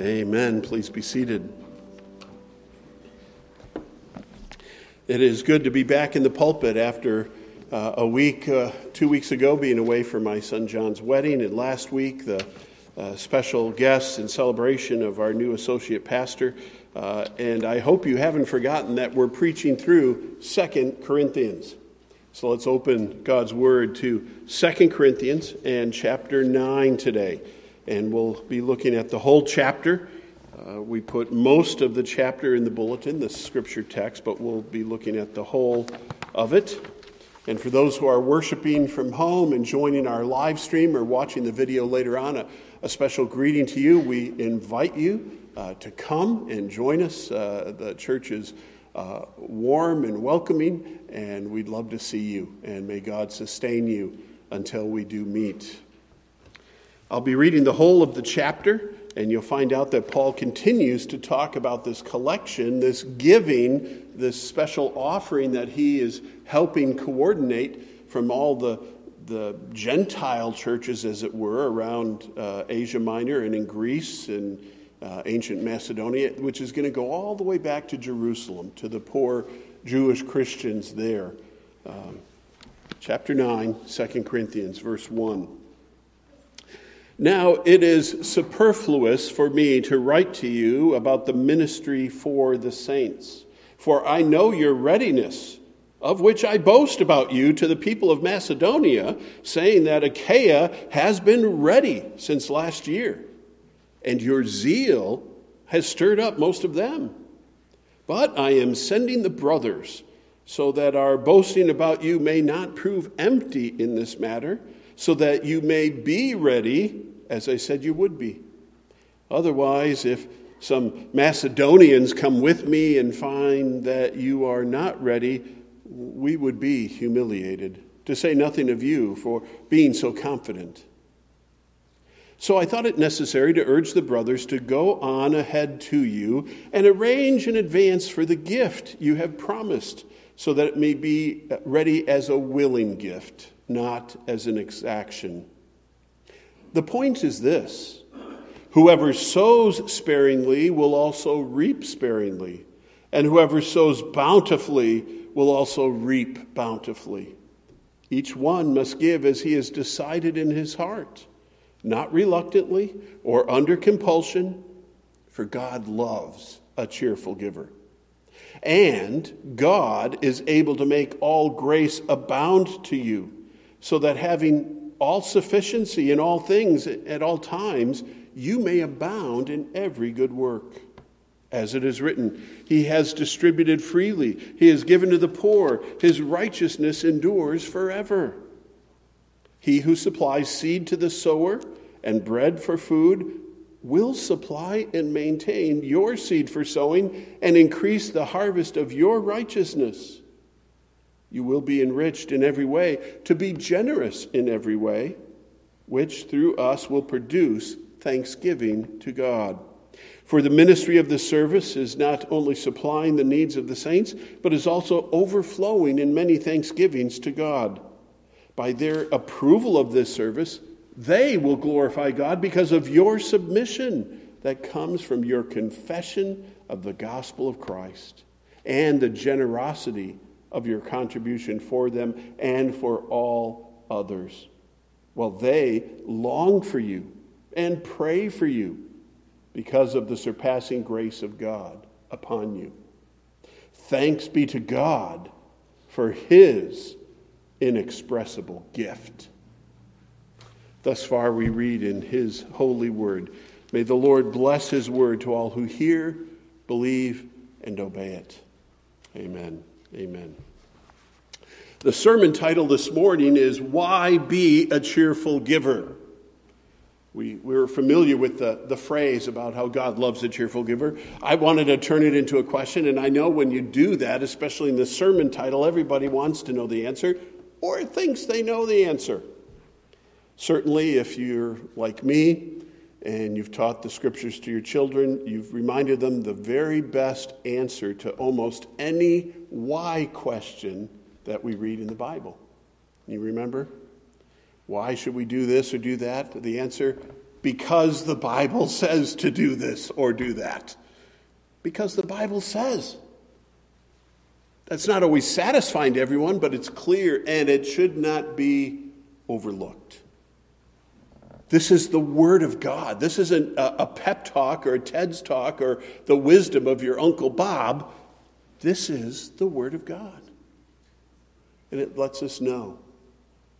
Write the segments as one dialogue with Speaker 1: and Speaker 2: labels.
Speaker 1: Amen. Please be seated. It is good to be back in the pulpit after uh, a week, uh, two weeks ago, being away for my son John's wedding, and last week, the uh, special guests in celebration of our new associate pastor. Uh, and I hope you haven't forgotten that we're preaching through Second Corinthians. So let's open God's Word to Second Corinthians and chapter 9 today and we'll be looking at the whole chapter. Uh, we put most of the chapter in the bulletin, the scripture text, but we'll be looking at the whole of it. And for those who are worshiping from home and joining our live stream or watching the video later on, a, a special greeting to you. We invite you uh, to come and join us. Uh, the church is uh, warm and welcoming, and we'd love to see you. And may God sustain you until we do meet. I'll be reading the whole of the chapter, and you'll find out that Paul continues to talk about this collection, this giving, this special offering that he is helping coordinate from all the, the Gentile churches, as it were, around uh, Asia Minor and in Greece and uh, ancient Macedonia, which is going to go all the way back to Jerusalem, to the poor Jewish Christians there. Um, chapter 9, 2 Corinthians, verse 1. Now, it is superfluous for me to write to you about the ministry for the saints, for I know your readiness, of which I boast about you to the people of Macedonia, saying that Achaia has been ready since last year, and your zeal has stirred up most of them. But I am sending the brothers, so that our boasting about you may not prove empty in this matter so that you may be ready as I said you would be. Otherwise, if some Macedonians come with me and find that you are not ready, we would be humiliated, to say nothing of you for being so confident. So I thought it necessary to urge the brothers to go on ahead to you and arrange in advance for the gift you have promised, so that it may be ready as a willing gift not as an exaction. The point is this whoever sows sparingly will also reap sparingly, and whoever sows bountifully will also reap bountifully. Each one must give as he has decided in his heart, not reluctantly or under compulsion, for God loves a cheerful giver. And God is able to make all grace abound to you so that having all sufficiency in all things at all times, you may abound in every good work. As it is written, He has distributed freely, He has given to the poor, His righteousness endures forever. He who supplies seed to the sower and bread for food will supply and maintain your seed for sowing and increase the harvest of your righteousness. You will be enriched in every way, to be generous in every way, which through us will produce thanksgiving to God. For the ministry of the service is not only supplying the needs of the saints, but is also overflowing in many thanksgivings to God. By their approval of this service, they will glorify God because of your submission that comes from your confession of the gospel of Christ and the generosity of your contribution for them and for all others. Well, they long for you and pray for you because of the surpassing grace of God upon you. Thanks be to God for his inexpressible gift. Thus far, we read in his holy word. May the Lord bless his word to all who hear, believe, and obey it. Amen. Amen. The sermon title this morning is Why Be a Cheerful Giver? We, we're familiar with the, the phrase about how God loves a cheerful giver. I wanted to turn it into a question, and I know when you do that, especially in the sermon title, everybody wants to know the answer or thinks they know the answer. Certainly, if you're like me and you've taught the scriptures to your children, you've reminded them the very best answer to almost any why question that we read in the Bible. You remember? Why should we do this or do that? The answer because the Bible says to do this or do that. Because the Bible says. That's not always satisfying to everyone, but it's clear and it should not be overlooked. This is the Word of God. This isn't a, pep talk or a TED's talk or the wisdom of your Uncle Bob. This is the Word of God. And it lets us know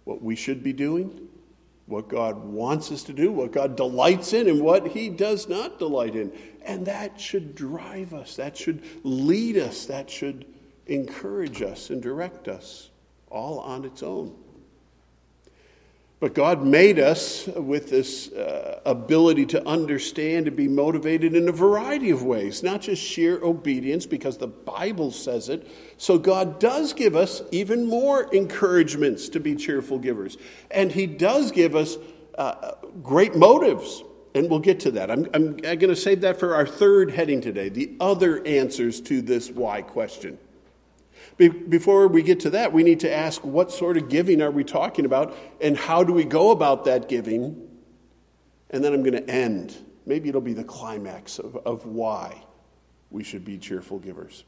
Speaker 1: what we should be doing, what God wants us to do, what God delights in, and what He does not delight in. And that should drive us, that should lead us, that should encourage us and direct us, all on its own. But God made us with this uh, ability to understand and be motivated in a variety of ways, not just sheer obedience because the Bible says it. So God does give us even more encouragements to be cheerful givers. And He does give us uh, great motives. And we'll get to that. I'm, I'm, I'm going to save that for our third heading today the other answers to this why question. Be- before we get to that, we need to ask what sort of giving are we talking about and how do we go about that giving? And then I'm going to end. Maybe it'll be the climax of, of why we should be cheerful givers.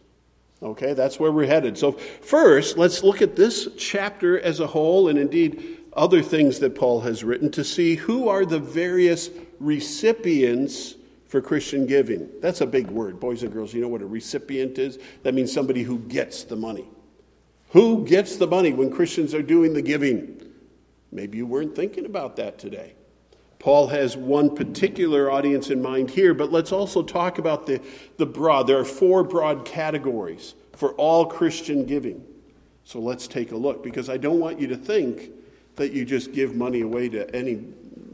Speaker 1: Okay, that's where we're headed. So, first, let's look at this chapter as a whole and indeed other things that Paul has written to see who are the various recipients for Christian giving. That's a big word, boys and girls. You know what a recipient is? That means somebody who gets the money. Who gets the money when Christians are doing the giving? Maybe you weren't thinking about that today. Paul has one particular audience in mind here, but let's also talk about the, the broad. There are four broad categories for all Christian giving. So let's take a look because I don't want you to think that you just give money away to any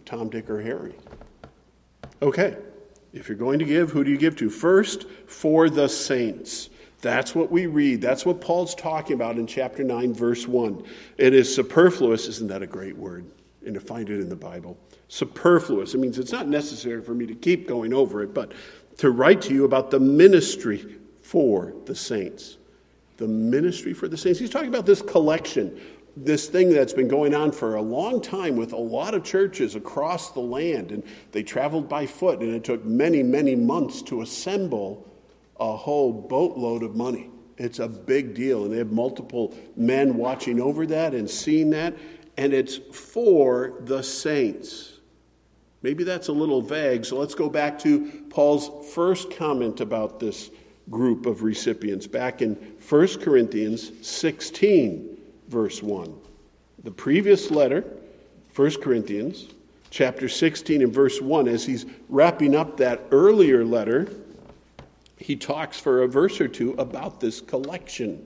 Speaker 1: Tom, Dick, or Harry. Okay. If you're going to give, who do you give to? First, for the saints. That's what we read. That's what Paul's talking about in chapter 9, verse 1. It is superfluous. Isn't that a great word? And to find it in the Bible. Superfluous. It means it's not necessary for me to keep going over it, but to write to you about the ministry for the saints. The ministry for the saints. He's talking about this collection this thing that's been going on for a long time with a lot of churches across the land, and they traveled by foot, and it took many, many months to assemble a whole boatload of money. It's a big deal, and they have multiple men watching over that and seeing that, and it's for the saints. Maybe that's a little vague, so let's go back to Paul's first comment about this group of recipients back in 1 Corinthians 16 verse 1. The previous letter, 1 Corinthians, chapter 16 and verse 1, as he's wrapping up that earlier letter, he talks for a verse or two about this collection.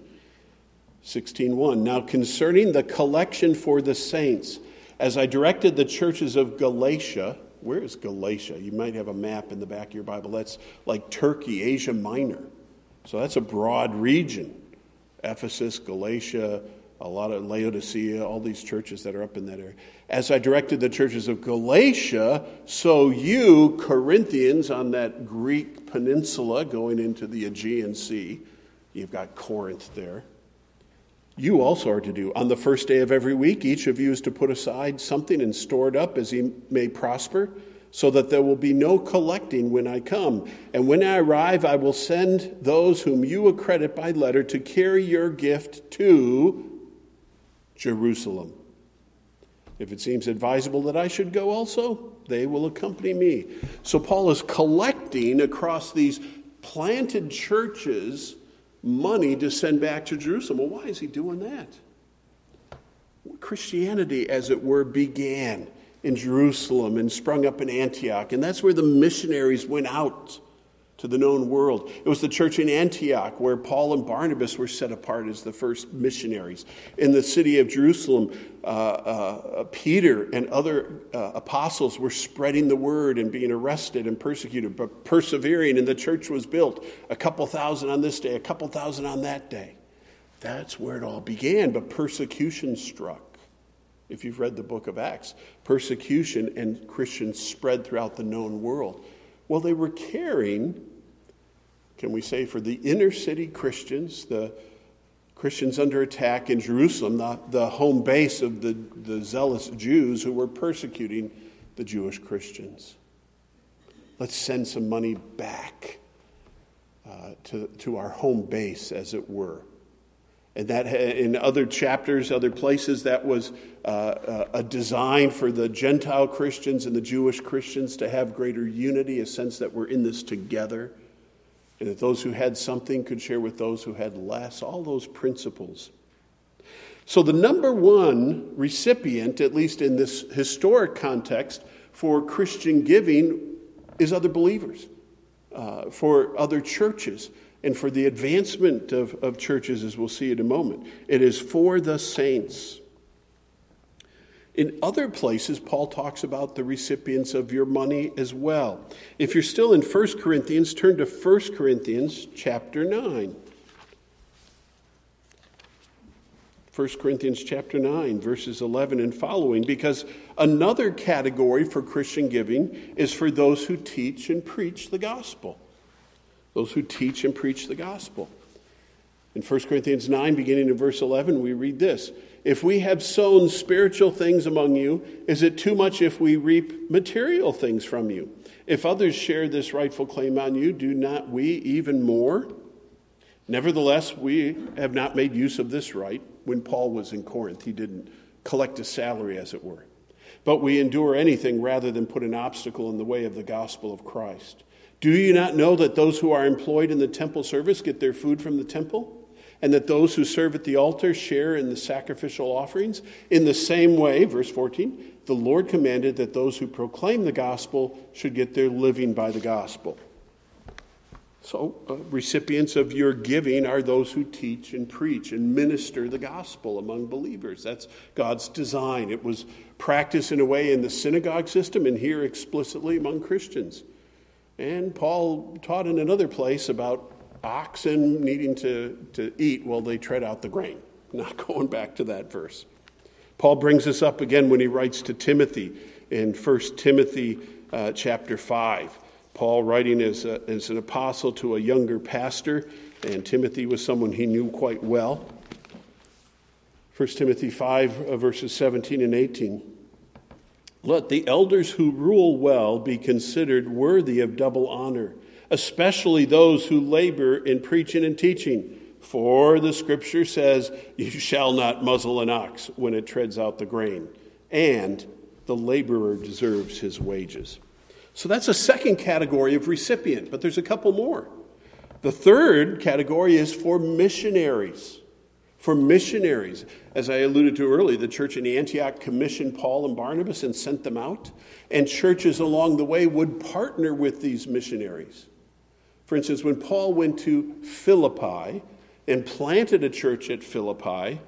Speaker 1: 16:1 Now concerning the collection for the saints as I directed the churches of Galatia where is Galatia? You might have a map in the back of your bible. That's like Turkey Asia Minor. So that's a broad region. Ephesus Galatia a lot of Laodicea, all these churches that are up in that area. As I directed the churches of Galatia, so you, Corinthians, on that Greek peninsula going into the Aegean Sea, you've got Corinth there. You also are to do. On the first day of every week, each of you is to put aside something and store it up as he may prosper, so that there will be no collecting when I come. And when I arrive, I will send those whom you accredit by letter to carry your gift to Jerusalem. If it seems advisable that I should go also, they will accompany me. So Paul is collecting across these planted churches money to send back to Jerusalem. Well, why is he doing that? Christianity, as it were, began in Jerusalem and sprung up in Antioch, and that's where the missionaries went out to the known world. It was the church in Antioch where Paul and Barnabas were set apart as the first missionaries. In the city of Jerusalem, uh, uh, Peter and other uh, apostles were spreading the word and being arrested and persecuted, but persevering, and the church was built. A couple thousand on this day, a couple thousand on that day. That's where it all began, but persecution struck. If you've read the book of Acts, persecution and Christians spread throughout the known world. Well, they were caring can we say, for the inner city Christians, the Christians under attack in Jerusalem, the, the home base of the, the zealous Jews who were persecuting the Jewish Christians. Let's send some money back uh, to, to our home base, as it were. And that in other chapters, other places, that was uh, uh, a design for the Gentile Christians and the Jewish Christians to have greater unity, a sense that we're in this together, and that those who had something could share with those who had less, all those principles. So, the number one recipient, at least in this historic context, for Christian giving is other believers, uh, for other churches and for the advancement of, of churches, as we'll see in a moment. It is for the saints. In other places, Paul talks about the recipients of your money as well. If you're still in 1 Corinthians, turn to 1 Corinthians chapter 9. 1 Corinthians chapter 9 verses 11 and following because another category for Christian giving is for those who teach and preach the gospel those who teach and preach the gospel. In 1 Corinthians 9, beginning in verse 11, we read this If we have sown spiritual things among you, is it too much if we reap material things from you? If others share this rightful claim on you, do not we even more? Nevertheless, we have not made use of this right. When Paul was in Corinth, he didn't collect a salary, as it were. But we endure anything rather than put an obstacle in the way of the gospel of Christ. Do you not know that those who are employed in the temple service get their food from the temple? And that those who serve at the altar share in the sacrificial offerings? In the same way, verse 14, the Lord commanded that those who proclaim the gospel should get their living by the gospel. So, uh, recipients of your giving are those who teach and preach and minister the gospel among believers. That's God's design. It was practiced in a way in the synagogue system and here explicitly among Christians. And Paul taught in another place about oxen needing to, to eat while they tread out the grain. Not going back to that verse. Paul brings this up again when he writes to Timothy in 1 Timothy uh, chapter 5. Paul, writing as, a, as an apostle to a younger pastor, and Timothy was someone he knew quite well. 1 Timothy 5, uh, verses 17 and 18. Let the elders who rule well be considered worthy of double honor, especially those who labor in preaching and teaching. For the scripture says, You shall not muzzle an ox when it treads out the grain, and the laborer deserves his wages. So that's a second category of recipient, but there's a couple more. The third category is for missionaries for missionaries. As I alluded to earlier, the church in Antioch commissioned Paul and Barnabas and sent them out, and churches along the way would partner with these missionaries. For instance, when Paul went to Philippi and planted a church at Philippi,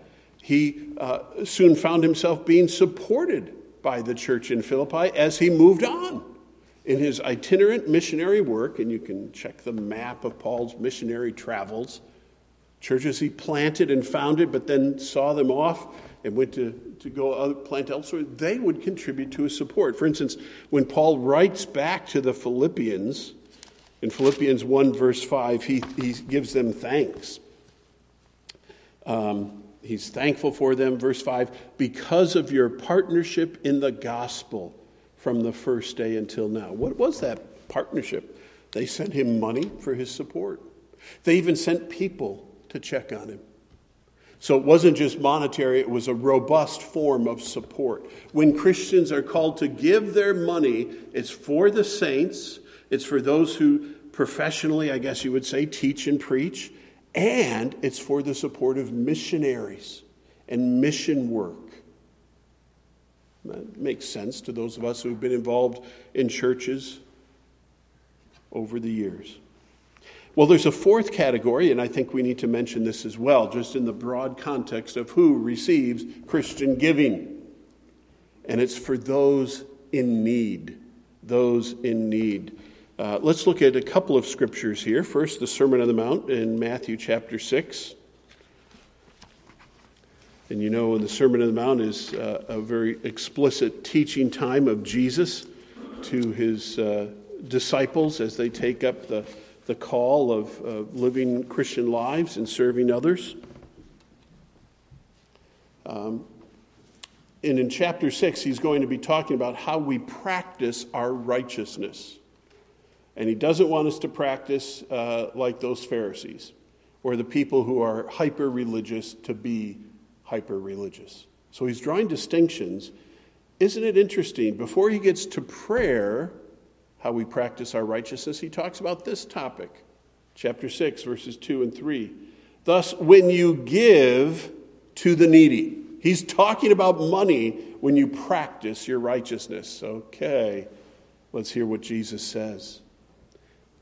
Speaker 1: he uh, soon found himself being supported by the church in Philippi as he moved on in his itinerant missionary work. And you can check the map of Paul's missionary travels Churches he planted and founded, but then saw them off and went to, to go plant elsewhere, they would contribute to his support. For instance, when Paul writes back to the Philippians, in Philippians 1, verse 5, he, he gives them thanks. Um, he's thankful for them, verse 5, because of your partnership in the gospel from the first day until now. What was that partnership? They sent him money for his support. They even sent people to check on him. So it wasn't just monetary, it was a robust form of support. When Christians are called to give their money, it's for the saints, it's for those who professionally, I guess you would say, teach and preach, and it's for the support of missionaries and mission work. That makes sense to those of us who've been involved in churches over the years. Well, there's a fourth category, and I think we need to mention this as well, just in the broad context of who receives Christian giving. And it's for those in need. Those in need. Uh, let's look at a couple of scriptures here. First, the Sermon on the Mount in Matthew chapter 6. And you know, the Sermon on the Mount is uh, a very explicit teaching time of Jesus to his uh, disciples as they take up the the call of living Christian lives and serving others. Um, And in chapter 6, he's going to be talking about how we practice our righteousness. And he doesn't want us to practice uh, like those Pharisees or the people who are hyper religious to be hyper religious. So he's drawing distinctions. Isn't it interesting? Before he gets to prayer, how we practice our righteousness, he talks about this topic. Chapter 6, verses 2 and 3. Thus, when you give to the needy, he's talking about money when you practice your righteousness. Okay, let's hear what Jesus says.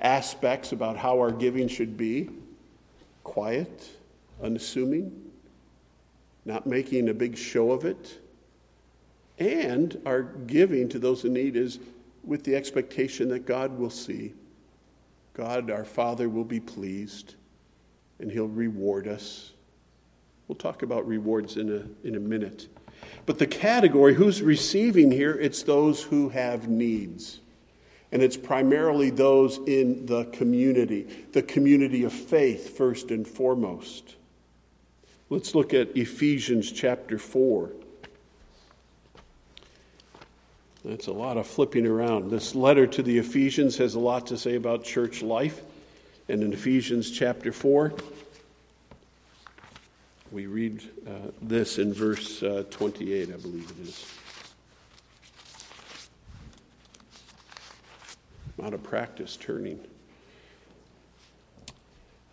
Speaker 1: aspects about how our giving should be quiet, unassuming, not making a big show of it. And our giving to those in need is with the expectation that God will see. God, our Father, will be pleased and He'll reward us. We'll talk about rewards in a, in a minute. But the category, who's receiving here, it's those who have needs and it's primarily those in the community, the community of faith, first and foremost. Let's look at Ephesians chapter 4. That's a lot of flipping around. This letter to the Ephesians has a lot to say about church life. And in Ephesians chapter 4, we read uh, this in verse uh, 28, I believe it is. Out of practice turning.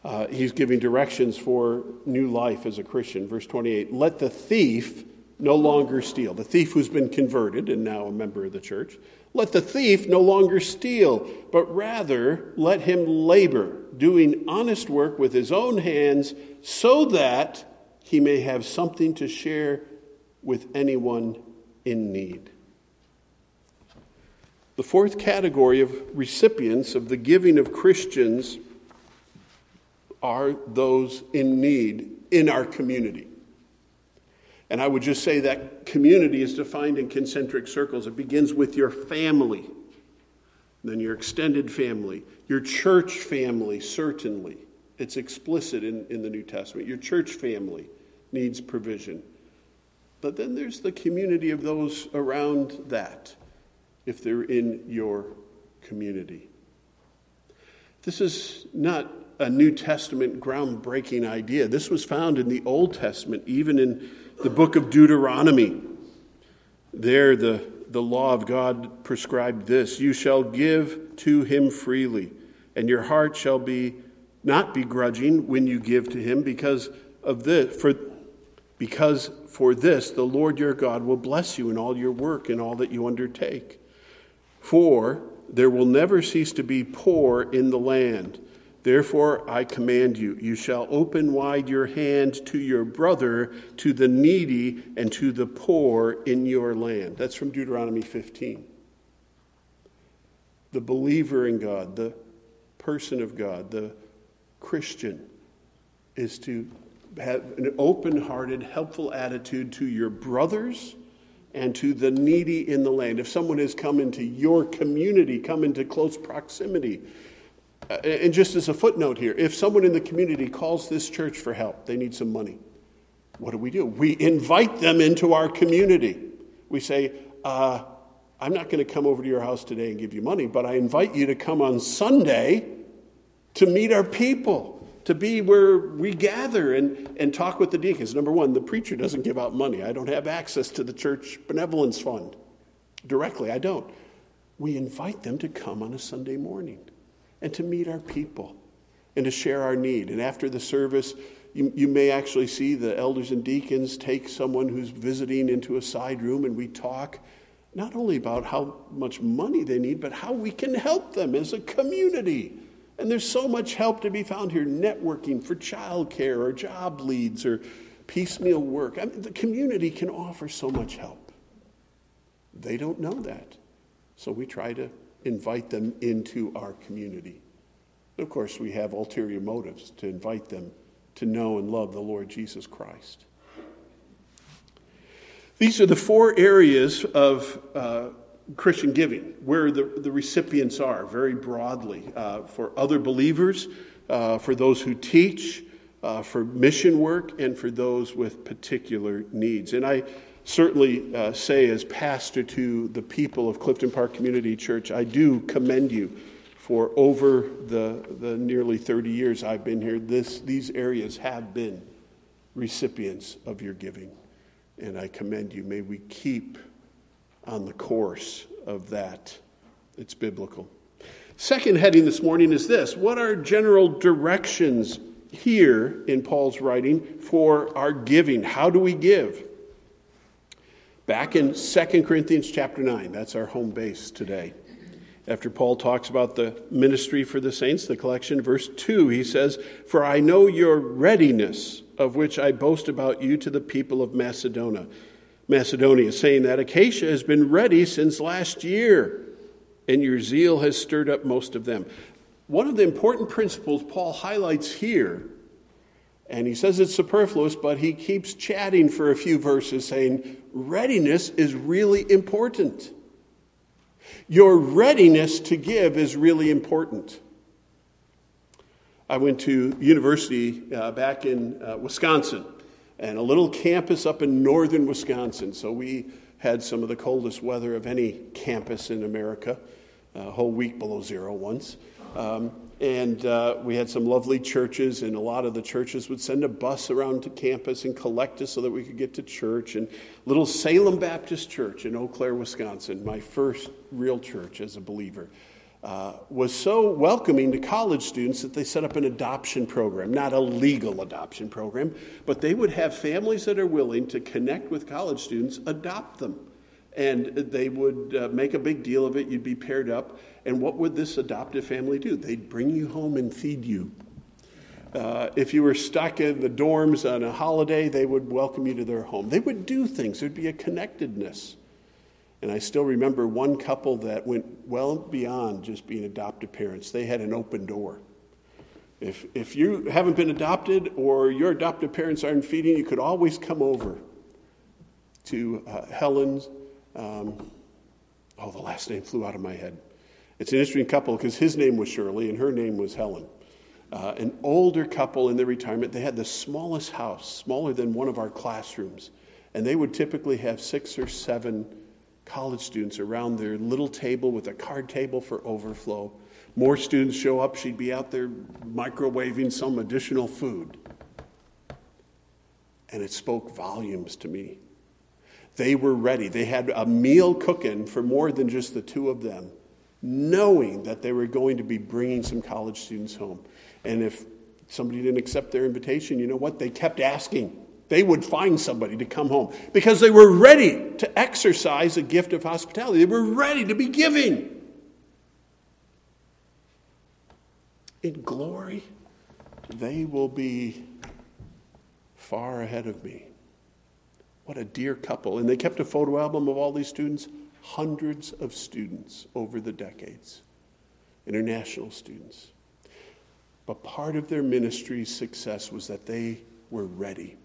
Speaker 1: Uh, he's giving directions for new life as a Christian. Verse 28 Let the thief no longer steal. The thief who's been converted and now a member of the church. Let the thief no longer steal, but rather let him labor, doing honest work with his own hands, so that he may have something to share with anyone in need. The fourth category of recipients of the giving of Christians are those in need in our community. And I would just say that community is defined in concentric circles. It begins with your family, then your extended family, your church family, certainly. It's explicit in, in the New Testament. Your church family needs provision. But then there's the community of those around that if they're in your community. This is not a New Testament groundbreaking idea. This was found in the Old Testament, even in the book of Deuteronomy. There, the, the law of God prescribed this You shall give to him freely, and your heart shall be not begrudging when you give to him, because of this, for, because for this the Lord your God will bless you in all your work and all that you undertake. For there will never cease to be poor in the land. Therefore, I command you, you shall open wide your hand to your brother, to the needy, and to the poor in your land. That's from Deuteronomy 15. The believer in God, the person of God, the Christian, is to have an open hearted, helpful attitude to your brothers and to the needy in the land. If someone has come into your community, come into close proximity, uh, and just as a footnote here, if someone in the community calls this church for help, they need some money. What do we do? We invite them into our community. We say, uh, I'm not going to come over to your house today and give you money, but I invite you to come on Sunday to meet our people to be where we gather and, and talk with the deacons. Number one, the preacher doesn't give out money. I don't have access to the church benevolence fund directly. I don't. We invite them to come on a Sunday morning and to meet our people and to share our need. And after the service, you, you may actually see the elders and deacons take someone who's visiting into a side room and we talk not only about how much money they need, but how we can help them as a community and there's so much help to be found here networking for childcare or job leads or piecemeal work. I mean, the community can offer so much help. they don't know that. So we try to invite them into our community. Of course, we have ulterior motives to invite them to know and love the Lord Jesus Christ. These are the four areas of uh, Christian giving where the, the recipients are, very broadly, uh, for other believers, uh, for those who teach, uh, for mission work, and for those with particular needs. And I certainly uh, say, as pastor to the people of Clifton Park Community Church, I do commend you for over the, the nearly 30 years I've been here. This, these areas have been recipients of your giving. And I commend you. May we keep on the course of that. It's biblical. Second heading this morning is this What are general directions here in Paul's writing for our giving? How do we give? Back in 2 Corinthians chapter 9, that's our home base today. After Paul talks about the ministry for the saints, the collection, verse 2, he says, For I know your readiness, of which I boast about you to the people of Macedonia. Macedonia, saying that Achaia has been ready since last year, and your zeal has stirred up most of them. One of the important principles Paul highlights here and he says it's superfluous, but he keeps chatting for a few verses saying, readiness is really important. Your readiness to give is really important. I went to university uh, back in uh, Wisconsin, and a little campus up in northern Wisconsin. So we had some of the coldest weather of any campus in America, a whole week below zero once. Um, and uh, we had some lovely churches, and a lot of the churches would send a bus around to campus and collect us so that we could get to church. And little Salem Baptist Church in Eau Claire, Wisconsin, my first real church as a believer, uh, was so welcoming to college students that they set up an adoption program, not a legal adoption program, but they would have families that are willing to connect with college students, adopt them. And they would uh, make a big deal of it. You'd be paired up. And what would this adoptive family do? They'd bring you home and feed you. Uh, if you were stuck in the dorms on a holiday, they would welcome you to their home. They would do things, there'd be a connectedness. And I still remember one couple that went well beyond just being adoptive parents. They had an open door. If, if you haven't been adopted or your adoptive parents aren't feeding, you could always come over to uh, Helen's. Um, oh, the last name flew out of my head. It's an interesting couple because his name was Shirley and her name was Helen. Uh, an older couple in their retirement, they had the smallest house, smaller than one of our classrooms. And they would typically have six or seven college students around their little table with a card table for overflow. More students show up, she'd be out there microwaving some additional food. And it spoke volumes to me. They were ready. They had a meal cooking for more than just the two of them knowing that they were going to be bringing some college students home. And if somebody didn't accept their invitation, you know what? They kept asking. They would find somebody to come home because they were ready to exercise a gift of hospitality. They were ready to be giving. In glory, they will be far ahead of me. What a dear couple. And they kept a photo album of all these students hundreds of students over the decades, international students. But part of their ministry's success was that they were ready.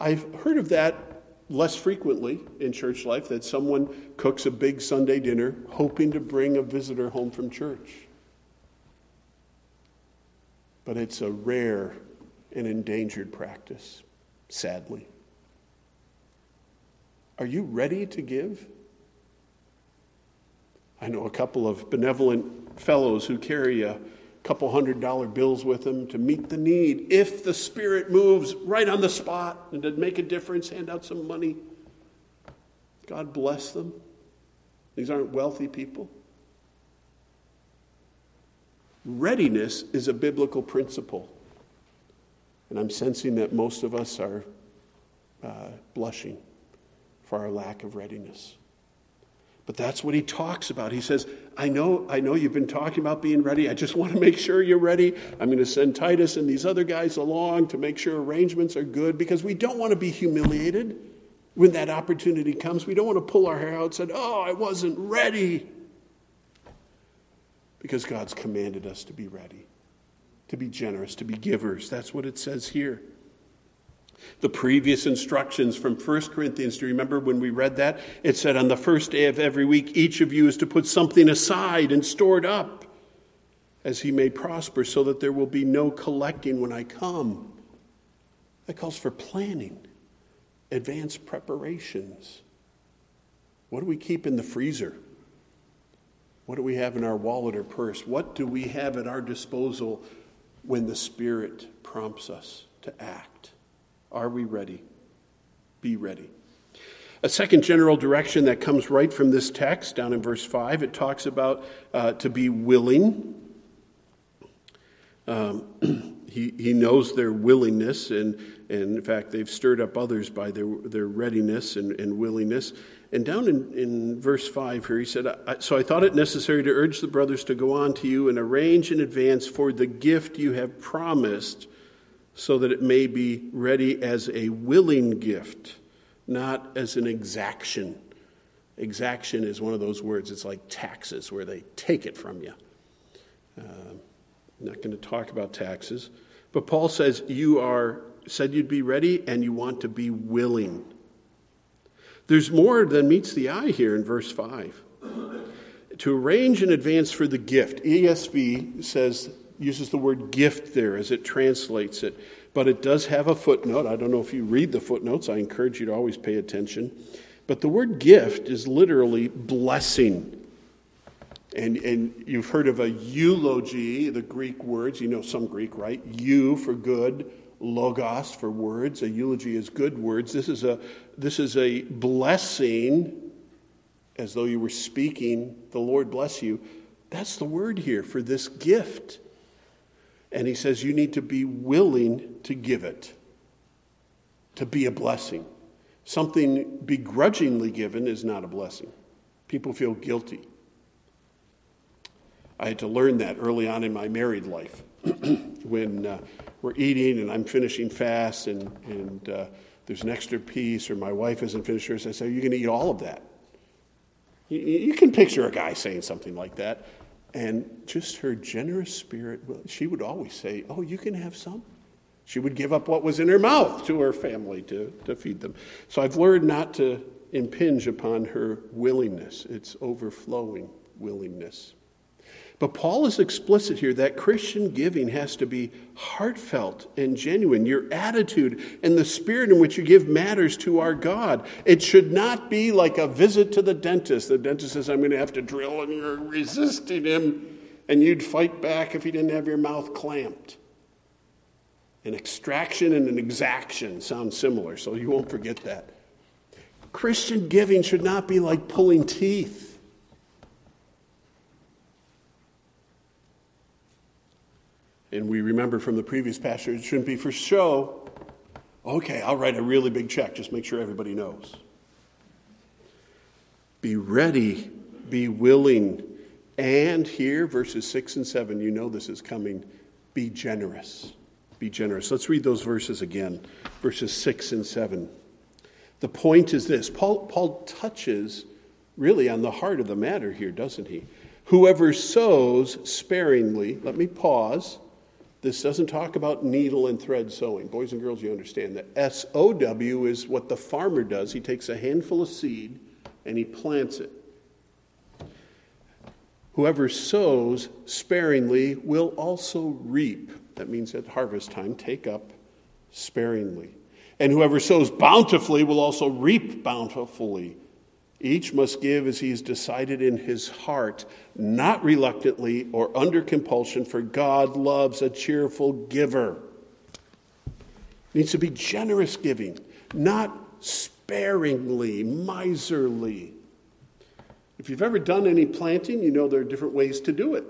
Speaker 1: I've heard of that less frequently in church life that someone cooks a big Sunday dinner hoping to bring a visitor home from church. But it's a rare and endangered practice, sadly. Are you ready to give? I know a couple of benevolent fellows who carry a couple hundred dollar bills with them to meet the need. If the Spirit moves right on the spot and to make a difference, hand out some money. God bless them. These aren't wealthy people. Readiness is a biblical principle. And I'm sensing that most of us are uh, blushing for our lack of readiness. But that's what he talks about. He says, I know, I know you've been talking about being ready. I just want to make sure you're ready. I'm going to send Titus and these other guys along to make sure arrangements are good because we don't want to be humiliated. When that opportunity comes, we don't want to pull our hair out and say, Oh, I wasn't ready. Because God's commanded us to be ready, to be generous, to be givers. That's what it says here. The previous instructions from 1 Corinthians, do you remember when we read that? It said, On the first day of every week, each of you is to put something aside and store it up as he may prosper, so that there will be no collecting when I come. That calls for planning, advanced preparations. What do we keep in the freezer? What do we have in our wallet or purse? What do we have at our disposal when the Spirit prompts us to act? Are we ready? Be ready. A second general direction that comes right from this text, down in verse 5, it talks about uh, to be willing. Um, he, he knows their willingness, and, and in fact, they've stirred up others by their, their readiness and, and willingness. And down in, in verse 5 here, he said, So I thought it necessary to urge the brothers to go on to you and arrange in advance for the gift you have promised, so that it may be ready as a willing gift, not as an exaction. Exaction is one of those words, it's like taxes, where they take it from you. Uh, I'm not going to talk about taxes. But Paul says, You are said you'd be ready and you want to be willing. There's more than meets the eye here in verse 5. To arrange in advance for the gift. ESV says, uses the word gift there as it translates it, but it does have a footnote. I don't know if you read the footnotes, I encourage you to always pay attention. But the word gift is literally blessing. And, and you've heard of a eulogy, the Greek words, you know some Greek, right? Eu for good, logos for words. A eulogy is good words. This is a, this is a blessing, as though you were speaking, the Lord bless you. That's the word here for this gift. And he says you need to be willing to give it, to be a blessing. Something begrudgingly given is not a blessing. People feel guilty. I had to learn that early on in my married life when uh, we're eating and I'm finishing fast and, and uh, there's an extra piece or my wife hasn't finished hers. I say, You're going to eat all of that. You, you, can picture a guy saying something like that. And just her generous spirit, she would always say, Oh, you can have some. She would give up what was in her mouth to her family to, to feed them. So I've learned not to impinge upon her willingness, it's overflowing willingness. But Paul is explicit here that Christian giving has to be heartfelt and genuine. Your attitude and the spirit in which you give matters to our God. It should not be like a visit to the dentist. The dentist says, I'm going to have to drill, and you're resisting him, and you'd fight back if he didn't have your mouth clamped. An extraction and an exaction sound similar, so you won't forget that. Christian giving should not be like pulling teeth. And we remember from the previous passage, it shouldn't be for show. Okay, I'll write a really big check, just make sure everybody knows. Be ready, be willing, and here, verses 6 and 7, you know this is coming. Be generous. Be generous. Let's read those verses again, verses 6 and 7. The point is this Paul, Paul touches really on the heart of the matter here, doesn't he? Whoever sows sparingly, let me pause. This doesn't talk about needle and thread sewing. Boys and girls, you understand that. S O W is what the farmer does. He takes a handful of seed and he plants it. Whoever sows sparingly will also reap. That means at harvest time, take up sparingly. And whoever sows bountifully will also reap bountifully. Each must give as he has decided in his heart, not reluctantly or under compulsion, for God loves a cheerful giver. It needs to be generous giving, not sparingly, miserly. If you've ever done any planting, you know there are different ways to do it.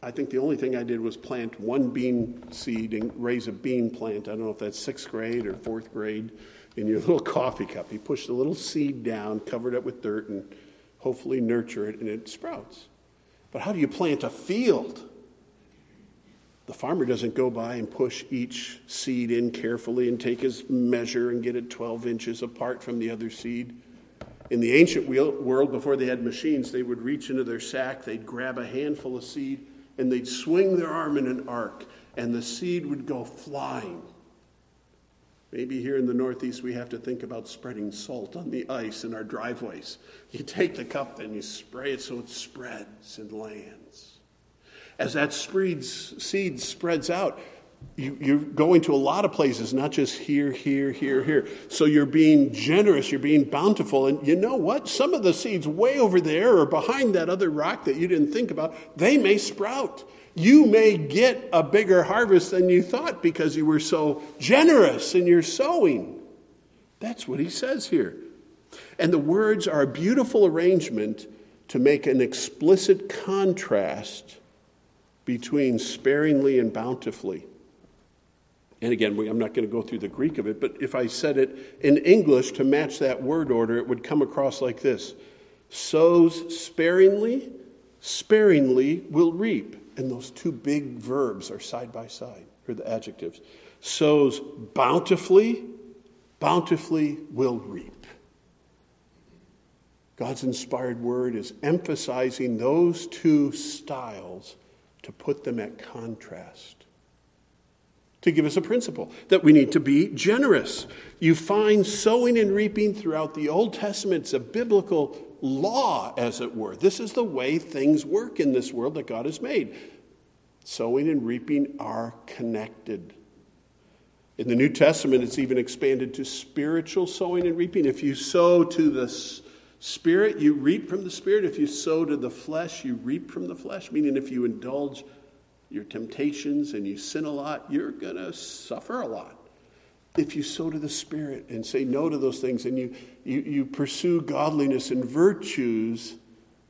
Speaker 1: I think the only thing I did was plant one bean seed and raise a bean plant. I don't know if that's sixth grade or fourth grade in your little coffee cup. You push the little seed down, cover it up with dirt, and hopefully nurture it, and it sprouts. But how do you plant a field? The farmer doesn't go by and push each seed in carefully and take his measure and get it 12 inches apart from the other seed. In the ancient world, before they had machines, they would reach into their sack, they'd grab a handful of seed, and they'd swing their arm in an arc, and the seed would go flying. Maybe here in the Northeast, we have to think about spreading salt on the ice in our driveways. You take the cup and you spray it so it spreads and lands. As that seed spreads out, you, you're going to a lot of places, not just here, here, here, here. So you're being generous, you're being bountiful. And you know what? Some of the seeds way over there or behind that other rock that you didn't think about, they may sprout. You may get a bigger harvest than you thought because you were so generous in your sowing. That's what he says here. And the words are a beautiful arrangement to make an explicit contrast between sparingly and bountifully. And again, I'm not going to go through the Greek of it, but if I said it in English to match that word order, it would come across like this sows sparingly, sparingly will reap. And those two big verbs are side by side, or the adjectives. Sows bountifully, bountifully will reap. God's inspired word is emphasizing those two styles to put them at contrast to give us a principle that we need to be generous. You find sowing and reaping throughout the Old Testament. It's a biblical law, as it were. This is the way things work in this world that God has made. Sowing and reaping are connected. In the New Testament, it's even expanded to spiritual sowing and reaping. If you sow to the Spirit, you reap from the Spirit. If you sow to the flesh, you reap from the flesh, meaning if you indulge your temptations and you sin a lot, you're going to suffer a lot. If you sow to the Spirit and say no to those things and you, you, you pursue godliness and virtues,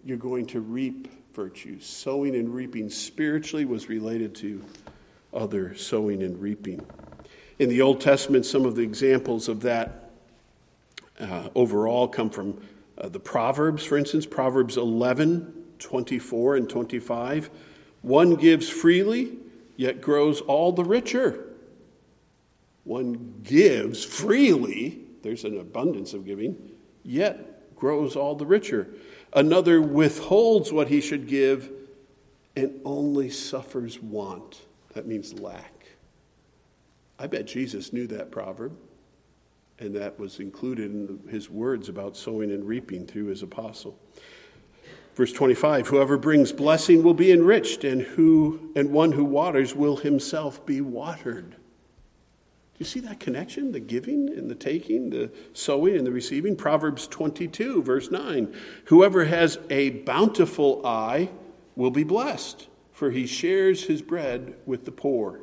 Speaker 1: you're going to reap virtues. Sowing and reaping spiritually was related to other sowing and reaping. In the Old Testament, some of the examples of that uh, overall come from uh, the Proverbs, for instance, Proverbs 11, 24, and 25. One gives freely, yet grows all the richer. One gives freely, there's an abundance of giving, yet grows all the richer. Another withholds what he should give and only suffers want. That means lack. I bet Jesus knew that proverb, and that was included in his words about sowing and reaping through his apostle. Verse 25 Whoever brings blessing will be enriched, and, who, and one who waters will himself be watered. Do you see that connection? The giving and the taking, the sowing and the receiving? Proverbs 22, verse 9 Whoever has a bountiful eye will be blessed, for he shares his bread with the poor.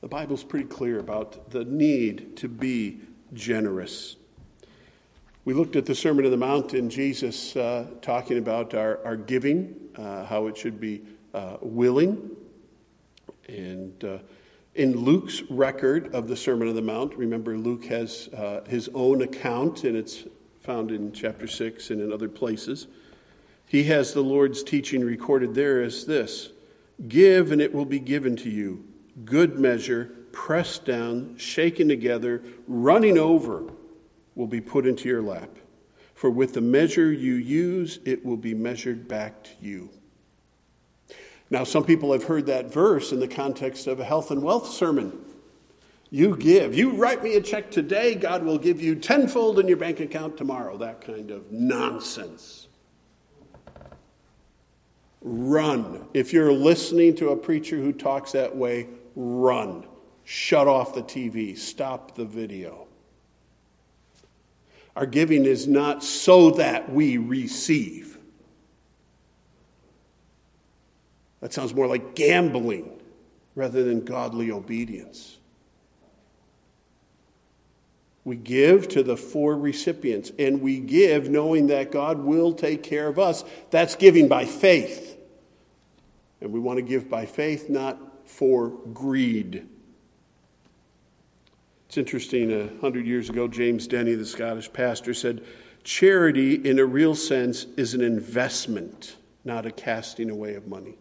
Speaker 1: The Bible's pretty clear about the need to be generous. We looked at the Sermon on the Mount and Jesus uh, talking about our, our giving, uh, how it should be uh, willing. And uh, in Luke's record of the Sermon on the Mount, remember Luke has uh, his own account, and it's found in chapter 6 and in other places. He has the Lord's teaching recorded there as this Give, and it will be given to you. Good measure, pressed down, shaken together, running over will be put into your lap. For with the measure you use, it will be measured back to you. Now, some people have heard that verse in the context of a health and wealth sermon. You give. You write me a check today, God will give you tenfold in your bank account tomorrow. That kind of nonsense. Run. If you're listening to a preacher who talks that way, run. Shut off the TV. Stop the video. Our giving is not so that we receive. That sounds more like gambling rather than godly obedience. We give to the four recipients, and we give knowing that God will take care of us. That's giving by faith. And we want to give by faith, not for greed. It's interesting, a hundred years ago, James Denney, the Scottish pastor, said, Charity, in a real sense, is an investment. not a casting away of money.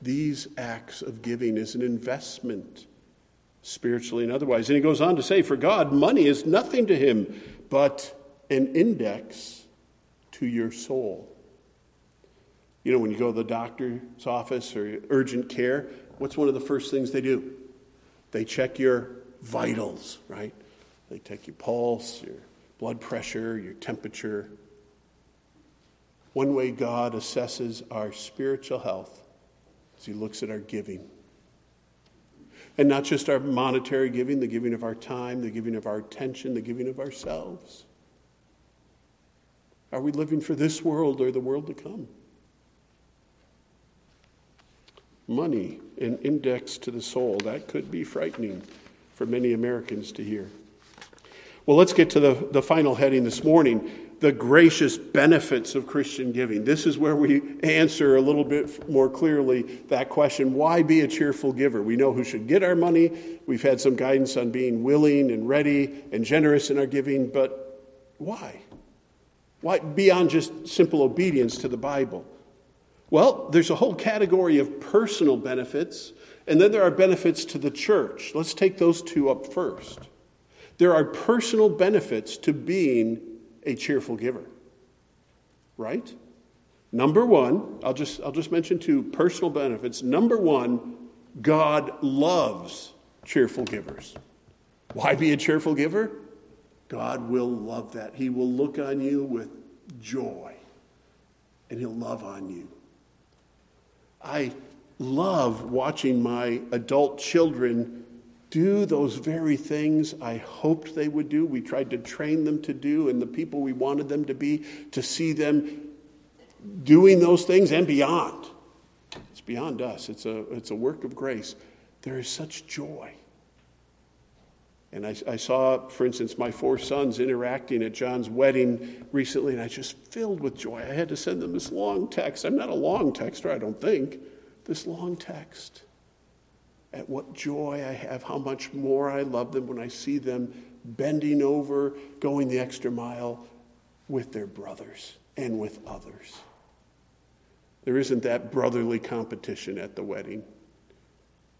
Speaker 1: These acts of giving is an investment, spiritually and otherwise. And he goes on to say, For God, money is nothing to him but an index to your soul. You know, when you go to the doctor's office or urgent care, what's one of the first things they do? They check your vitals, right? They take your pulse, your blood pressure, your temperature. One way God assesses our spiritual health is He looks at our giving. And not just our monetary giving, the giving of our time, the giving of our attention, the giving of ourselves. Are we living for this world or the world to come? Money, an index to the soul, that could be frightening for many Americans to hear. Well, let's get to the, the final heading this morning the gracious benefits of Christian giving. This is where we answer a little bit more clearly that question why be a cheerful giver? We know who should get our money. We've had some guidance on being willing and ready and generous in our giving, but why? Why beyond just simple obedience to the Bible? Well, there's a whole category of personal benefits, and then there are benefits to the church. Let's take those two up first. There are personal benefits to being a cheerful giver. Right? Number one, I'll just, I'll just mention two personal benefits. Number one, God loves cheerful givers. Why be a cheerful giver? God will love that. He will look on you with joy and He'll love on you. I love watching my adult children do those very things I hoped they would do. We tried to train them to do, and the people we wanted them to be, to see them doing those things and beyond. It's beyond us, it's a, it's a work of grace. There is such joy. And I, I, saw, for instance, my four sons interacting at John's wedding recently, and I just filled with joy. I had to send them this long text. I'm not a long texter, I don't think. This long text at what joy I have, how much more I love them when I see them bending over, going the extra mile with their brothers and with others. There isn't that brotherly competition at the wedding.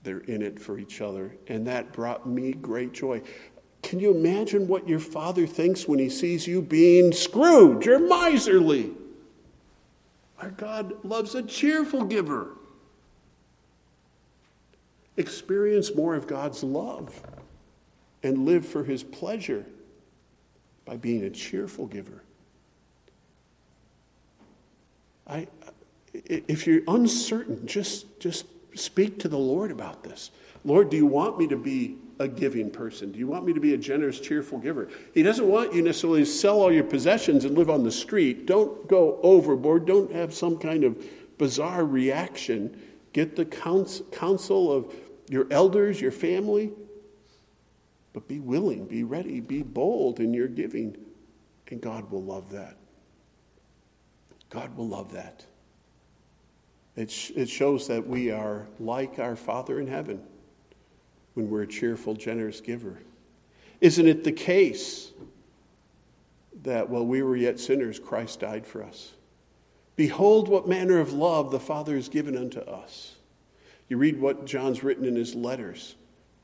Speaker 1: They're in it for each other. And that brought me great joy. Can you imagine what your father thinks when he sees you being Scrooge or miserly? Our God loves a cheerful giver experience more of God's love and live for his pleasure by being a cheerful giver. I, if you're uncertain, just, just speak to the Lord about this. Lord, do you want me to be a giving person? Do you want me to be a generous, cheerful giver? He doesn't want you necessarily to sell all your possessions and live on the street. Don't go overboard. Don't have some kind of bizarre reaction. Get the counsel of your elders, your family. But be willing, be ready, be bold in your giving, and God will love that. God will love that. It, sh- it shows that we are like our Father in heaven when we're a cheerful, generous giver. Isn't it the case that while we were yet sinners, Christ died for us? Behold, what manner of love the Father has given unto us you read what John's written in his letters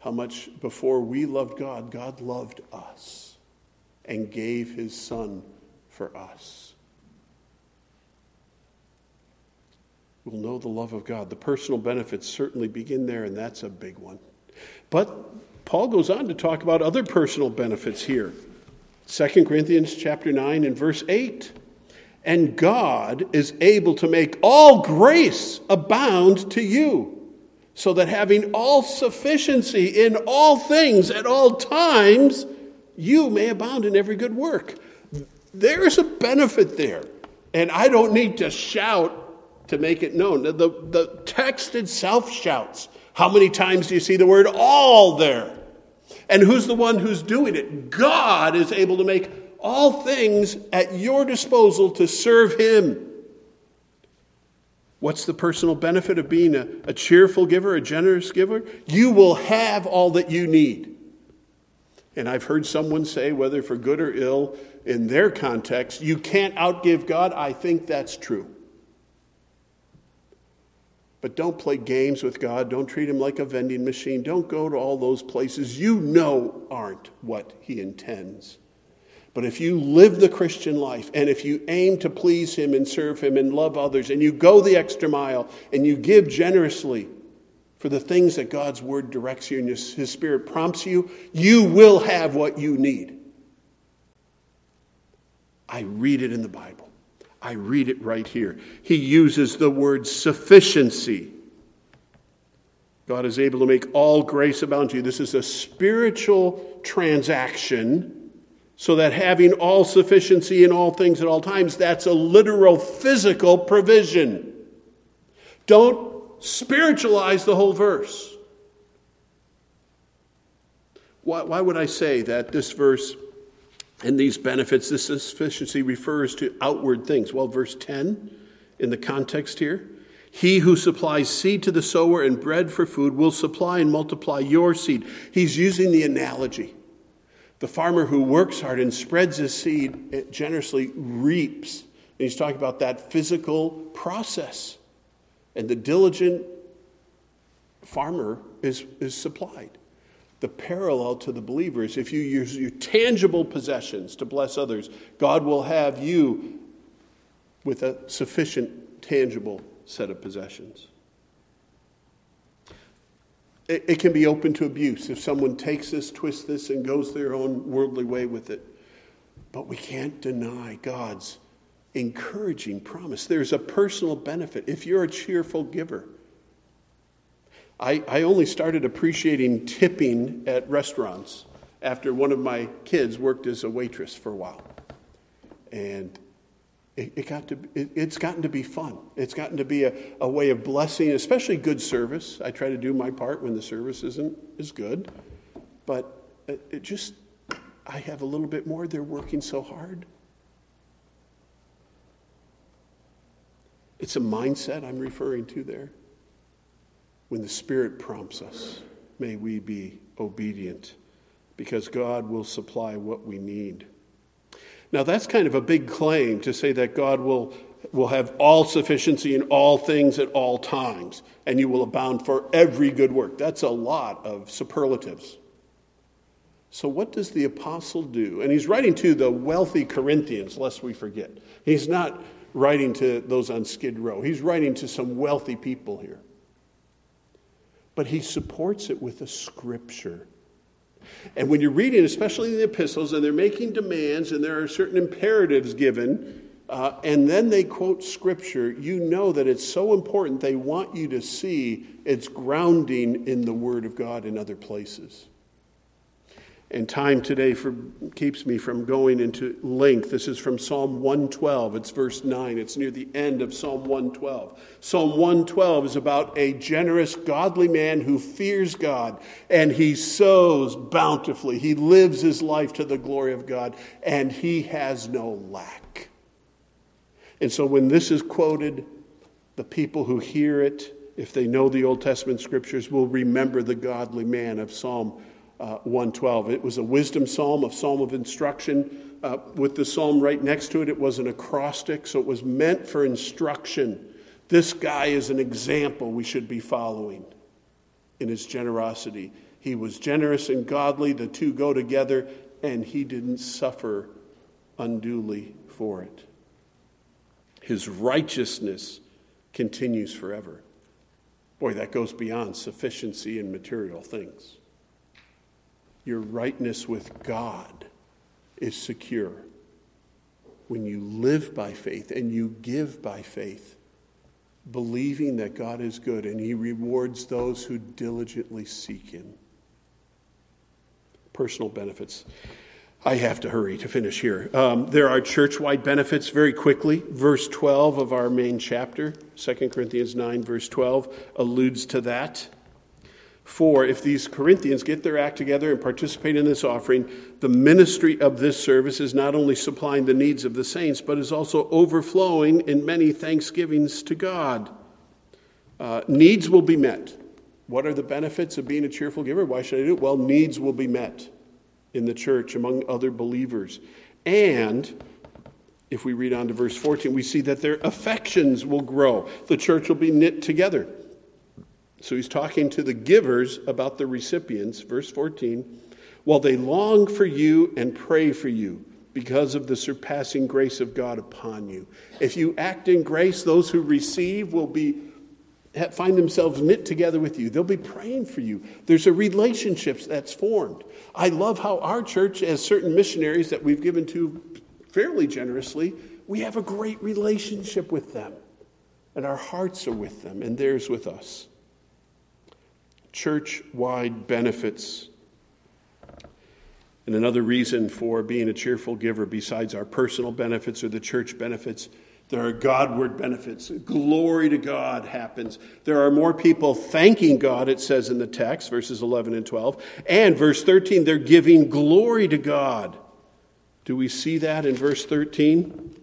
Speaker 1: how much before we loved God, God loved us and gave his Son for us. We'll know the love of God. The personal benefits certainly begin there, and that's a big one. But Paul goes on to talk about other personal benefits here. 2 Corinthians chapter 9 and verse 8. And God is able to make all grace abound to you so that having all sufficiency in all things at all times, you may abound in every good work. There's a benefit there. And I don't need to shout to make it known. The, the text itself shouts. How many times do you see the word all there? And who's the one who's doing it? God is able to make all things at your disposal to serve Him. What's the personal benefit of being a, a cheerful giver, a generous giver? You will have all that you need. And I've heard someone say, whether for good or ill, in their context, you can't outgive God. I think that's true. But don't play games with God. Don't treat him like a vending machine. Don't go to all those places you know aren't what he intends. But if you live the Christian life and if you aim to please him and serve him and love others and you go the extra mile and you give generously for the things that God's word directs you and his spirit prompts you, you will have what you need. I read it in the Bible. I read it right here. He uses the word sufficiency. God is able to make all grace abound to you. This is a spiritual transaction, so that having all sufficiency in all things at all times, that's a literal physical provision. Don't spiritualize the whole verse. Why, why would I say that this verse and these benefits, this sufficiency refers to outward things. Well, verse 10 in the context here He who supplies seed to the sower and bread for food will supply and multiply your seed. He's using the analogy. The farmer who works hard and spreads his seed generously reaps. And he's talking about that physical process. And the diligent farmer is, is supplied the parallel to the believers. If you use your tangible possessions to bless others, God will have you with a sufficient tangible set of possessions. It, it can be open to abuse if someone takes this, twists this, and goes their own worldly way with it. But we can't deny God's encouraging promise. There's a personal benefit if you're a cheerful giver. I, I only started appreciating tipping at restaurants after one of my kids worked as a waitress for a while. And it, it got to, it, it's gotten to be fun. It's gotten to be a, a way of blessing, especially good service. I try to do my part when the service isn't as good. But it, it just, I have a little bit more. They're working so hard. It's a mindset I'm referring to there when the Spirit prompts us, may we be obedient because God will supply what we need. Now, that's kind of a big claim to say that God will, will have all sufficiency in all things at all times, and you will abound for every good work. That's a lot of superlatives. So, what does the apostle do? And he's writing to the wealthy Corinthians, lest we forget. He's not writing to those on Skid Row, he's writing to some wealthy people here but he supports it with a scripture. And when you're reading, especially the epistles, and they're making demands and there are certain imperatives given, uh, and then they quote scripture, you know that it's so important they want you to see its grounding in the Word of God in other places. And time today for, keeps me from going into length. This is from Psalm 112. It's verse 9. It's near the end of Psalm 112. Psalm 112 is about a generous, godly man who fears God and he sows bountifully. He lives his life to the glory of God and he has no lack. And so when this is quoted, the people who hear it, if they know the Old Testament scriptures, will remember the godly man of Psalm uh, 112. It was a wisdom psalm, a psalm of instruction. Uh, with the psalm right next to it, it was an acrostic, so it was meant for instruction. This guy is an example we should be following in his generosity. He was generous and godly, the two go together, and he didn't suffer unduly for it. His righteousness continues forever. Boy, that goes beyond sufficiency in material things your rightness with God is secure. When you live by faith and you give by faith, believing that God is good and He rewards those who diligently seek Him. Personal benefits. I have to hurry to finish here. Um, there are church wide benefits very quickly. Verse 12 of our main chapter, 2 Corinthians 9, verse 12, alludes to that. For if these Corinthians get their act together and participate in this offering, the ministry of this service is not only supplying the needs of the saints, but is also overflowing in many thanksgivings to God. Uh, needs will be met. What are the benefits of being a cheerful giver? Why should I do it? Well, needs will be met in the church among other believers. And if we read on to verse 14, we see that their affections will grow. The church will be knit together. So he's talking to the givers about the recipients. Verse 14 while they long for you and pray for you because of the surpassing grace of God upon you. If you act in grace, those who receive will be find themselves knit together with you. They'll be praying for you. There's a relationship that's formed. I love how our church, as certain missionaries that we've given to fairly generously, we have a great relationship with them. And our hearts are with them, and theirs with us. Church wide benefits. And another reason for being a cheerful giver, besides our personal benefits or the church benefits, there are Godward benefits. Glory to God happens. There are more people thanking God, it says in the text, verses 11 and 12. And verse 13, they're giving glory to God. Do we see that in verse 13?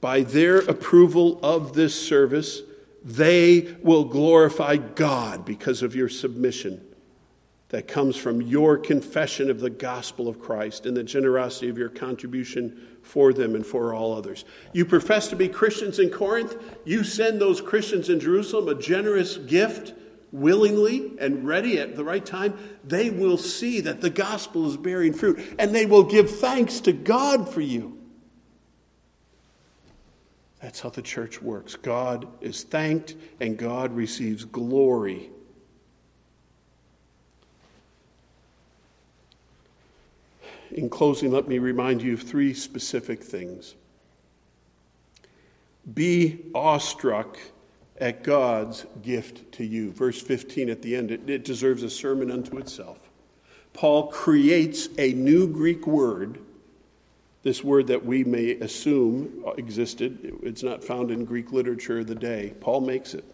Speaker 1: By their approval of this service, they will glorify God because of your submission that comes from your confession of the gospel of Christ and the generosity of your contribution for them and for all others. You profess to be Christians in Corinth. You send those Christians in Jerusalem a generous gift willingly and ready at the right time. They will see that the gospel is bearing fruit and they will give thanks to God for you. That's how the church works. God is thanked and God receives glory in closing, let me remind you of three specific things. Be awestruck at God's gift to you. Verse 15 at the end, it, it, deserves a sermon unto itself. Paul creates a new Greek word, this word that we may assume existed. It's not found in Greek literature of the day. Paul makes it.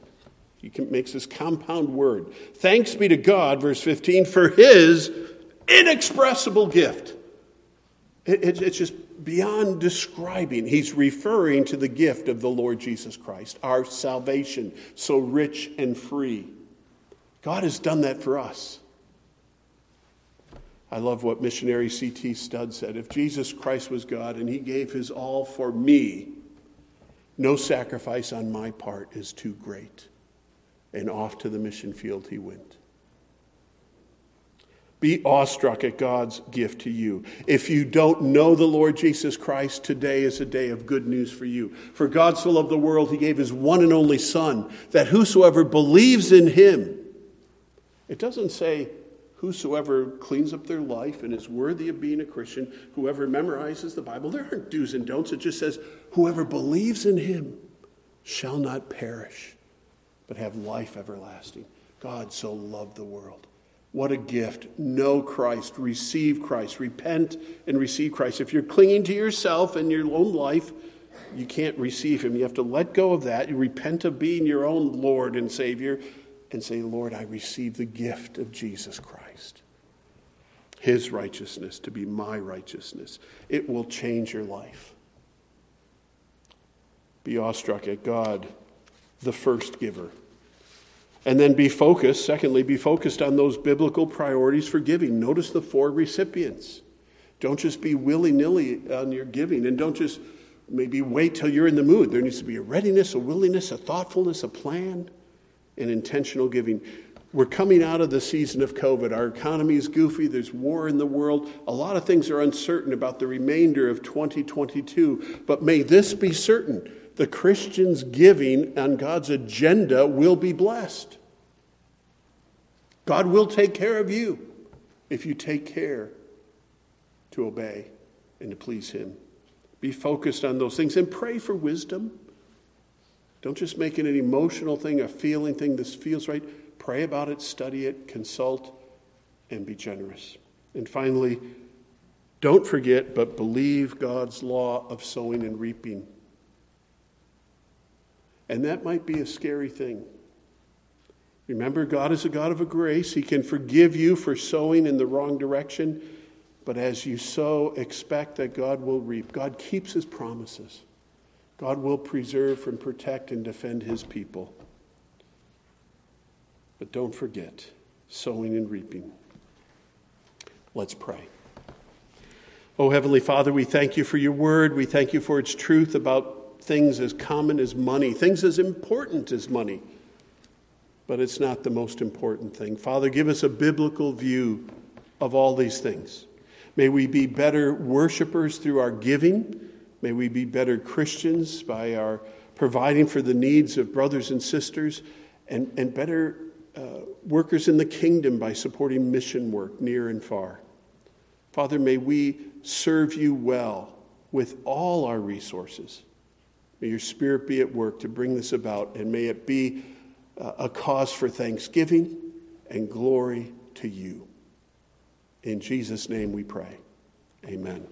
Speaker 1: He makes this compound word. Thanks be to God, verse 15, for his inexpressible gift. It, it's just beyond describing. He's referring to the gift of the Lord Jesus Christ, our salvation, so rich and free. God has done that for us. I love what missionary C.T. Studd said. If Jesus Christ was God and he gave his all for me, no sacrifice on my part is too great. And off to the mission field he went. Be awestruck at God's gift to you. If you don't know the Lord Jesus Christ, today is a day of good news for you. For God so loved the world, he gave his one and only Son, that whosoever believes in him, it doesn't say whosoever cleans up their life and is worthy of being a Christian, whoever memorizes the Bible. There aren't do's and don'ts. It just says, whoever believes in him shall not perish, but have life everlasting. God so loved the world. What a gift. Know Christ, receive Christ, repent and receive Christ. If you're clinging to yourself and your own life, you can't receive Him. You have to let go of that. You repent of being your own Lord and Savior and say, Lord, I receive the gift of Jesus Christ. His righteousness to be my righteousness. It will change your life. Be awestruck at God, the first giver. And then be focused, secondly, be focused on those biblical priorities for giving. Notice the four recipients. Don't just be willy nilly on your giving, and don't just maybe wait till you're in the mood. There needs to be a readiness, a willingness, a thoughtfulness, a plan, and intentional giving. We're coming out of the season of COVID. Our economy is goofy. There's war in the world. A lot of things are uncertain about the remainder of 2022. But may this be certain the Christian's giving on God's agenda will be blessed. God will take care of you if you take care to obey and to please Him. Be focused on those things and pray for wisdom. Don't just make it an emotional thing, a feeling thing. This feels right. Pray about it, study it, consult, and be generous. And finally, don't forget, but believe God's law of sowing and reaping. And that might be a scary thing. Remember, God is a God of a grace. He can forgive you for sowing in the wrong direction. But as you sow, expect that God will reap. God keeps his promises. God will preserve and protect and defend his people. But don't forget sowing and reaping. Let's pray. Oh, Heavenly Father, we thank you for your word. We thank you for its truth about things as common as money, things as important as money. but it's not the most important thing. Father, give us a biblical view of all these things. May we be better worshipers through our giving. May we be better Christians by our providing for the needs of brothers and sisters, and, and better uh, workers in the kingdom by supporting mission work near and far. Father, may we serve you well with all our resources. May your Spirit be at work to bring this about, and may it be uh, a cause for thanksgiving and glory to you. In Jesus' name we pray. Amen.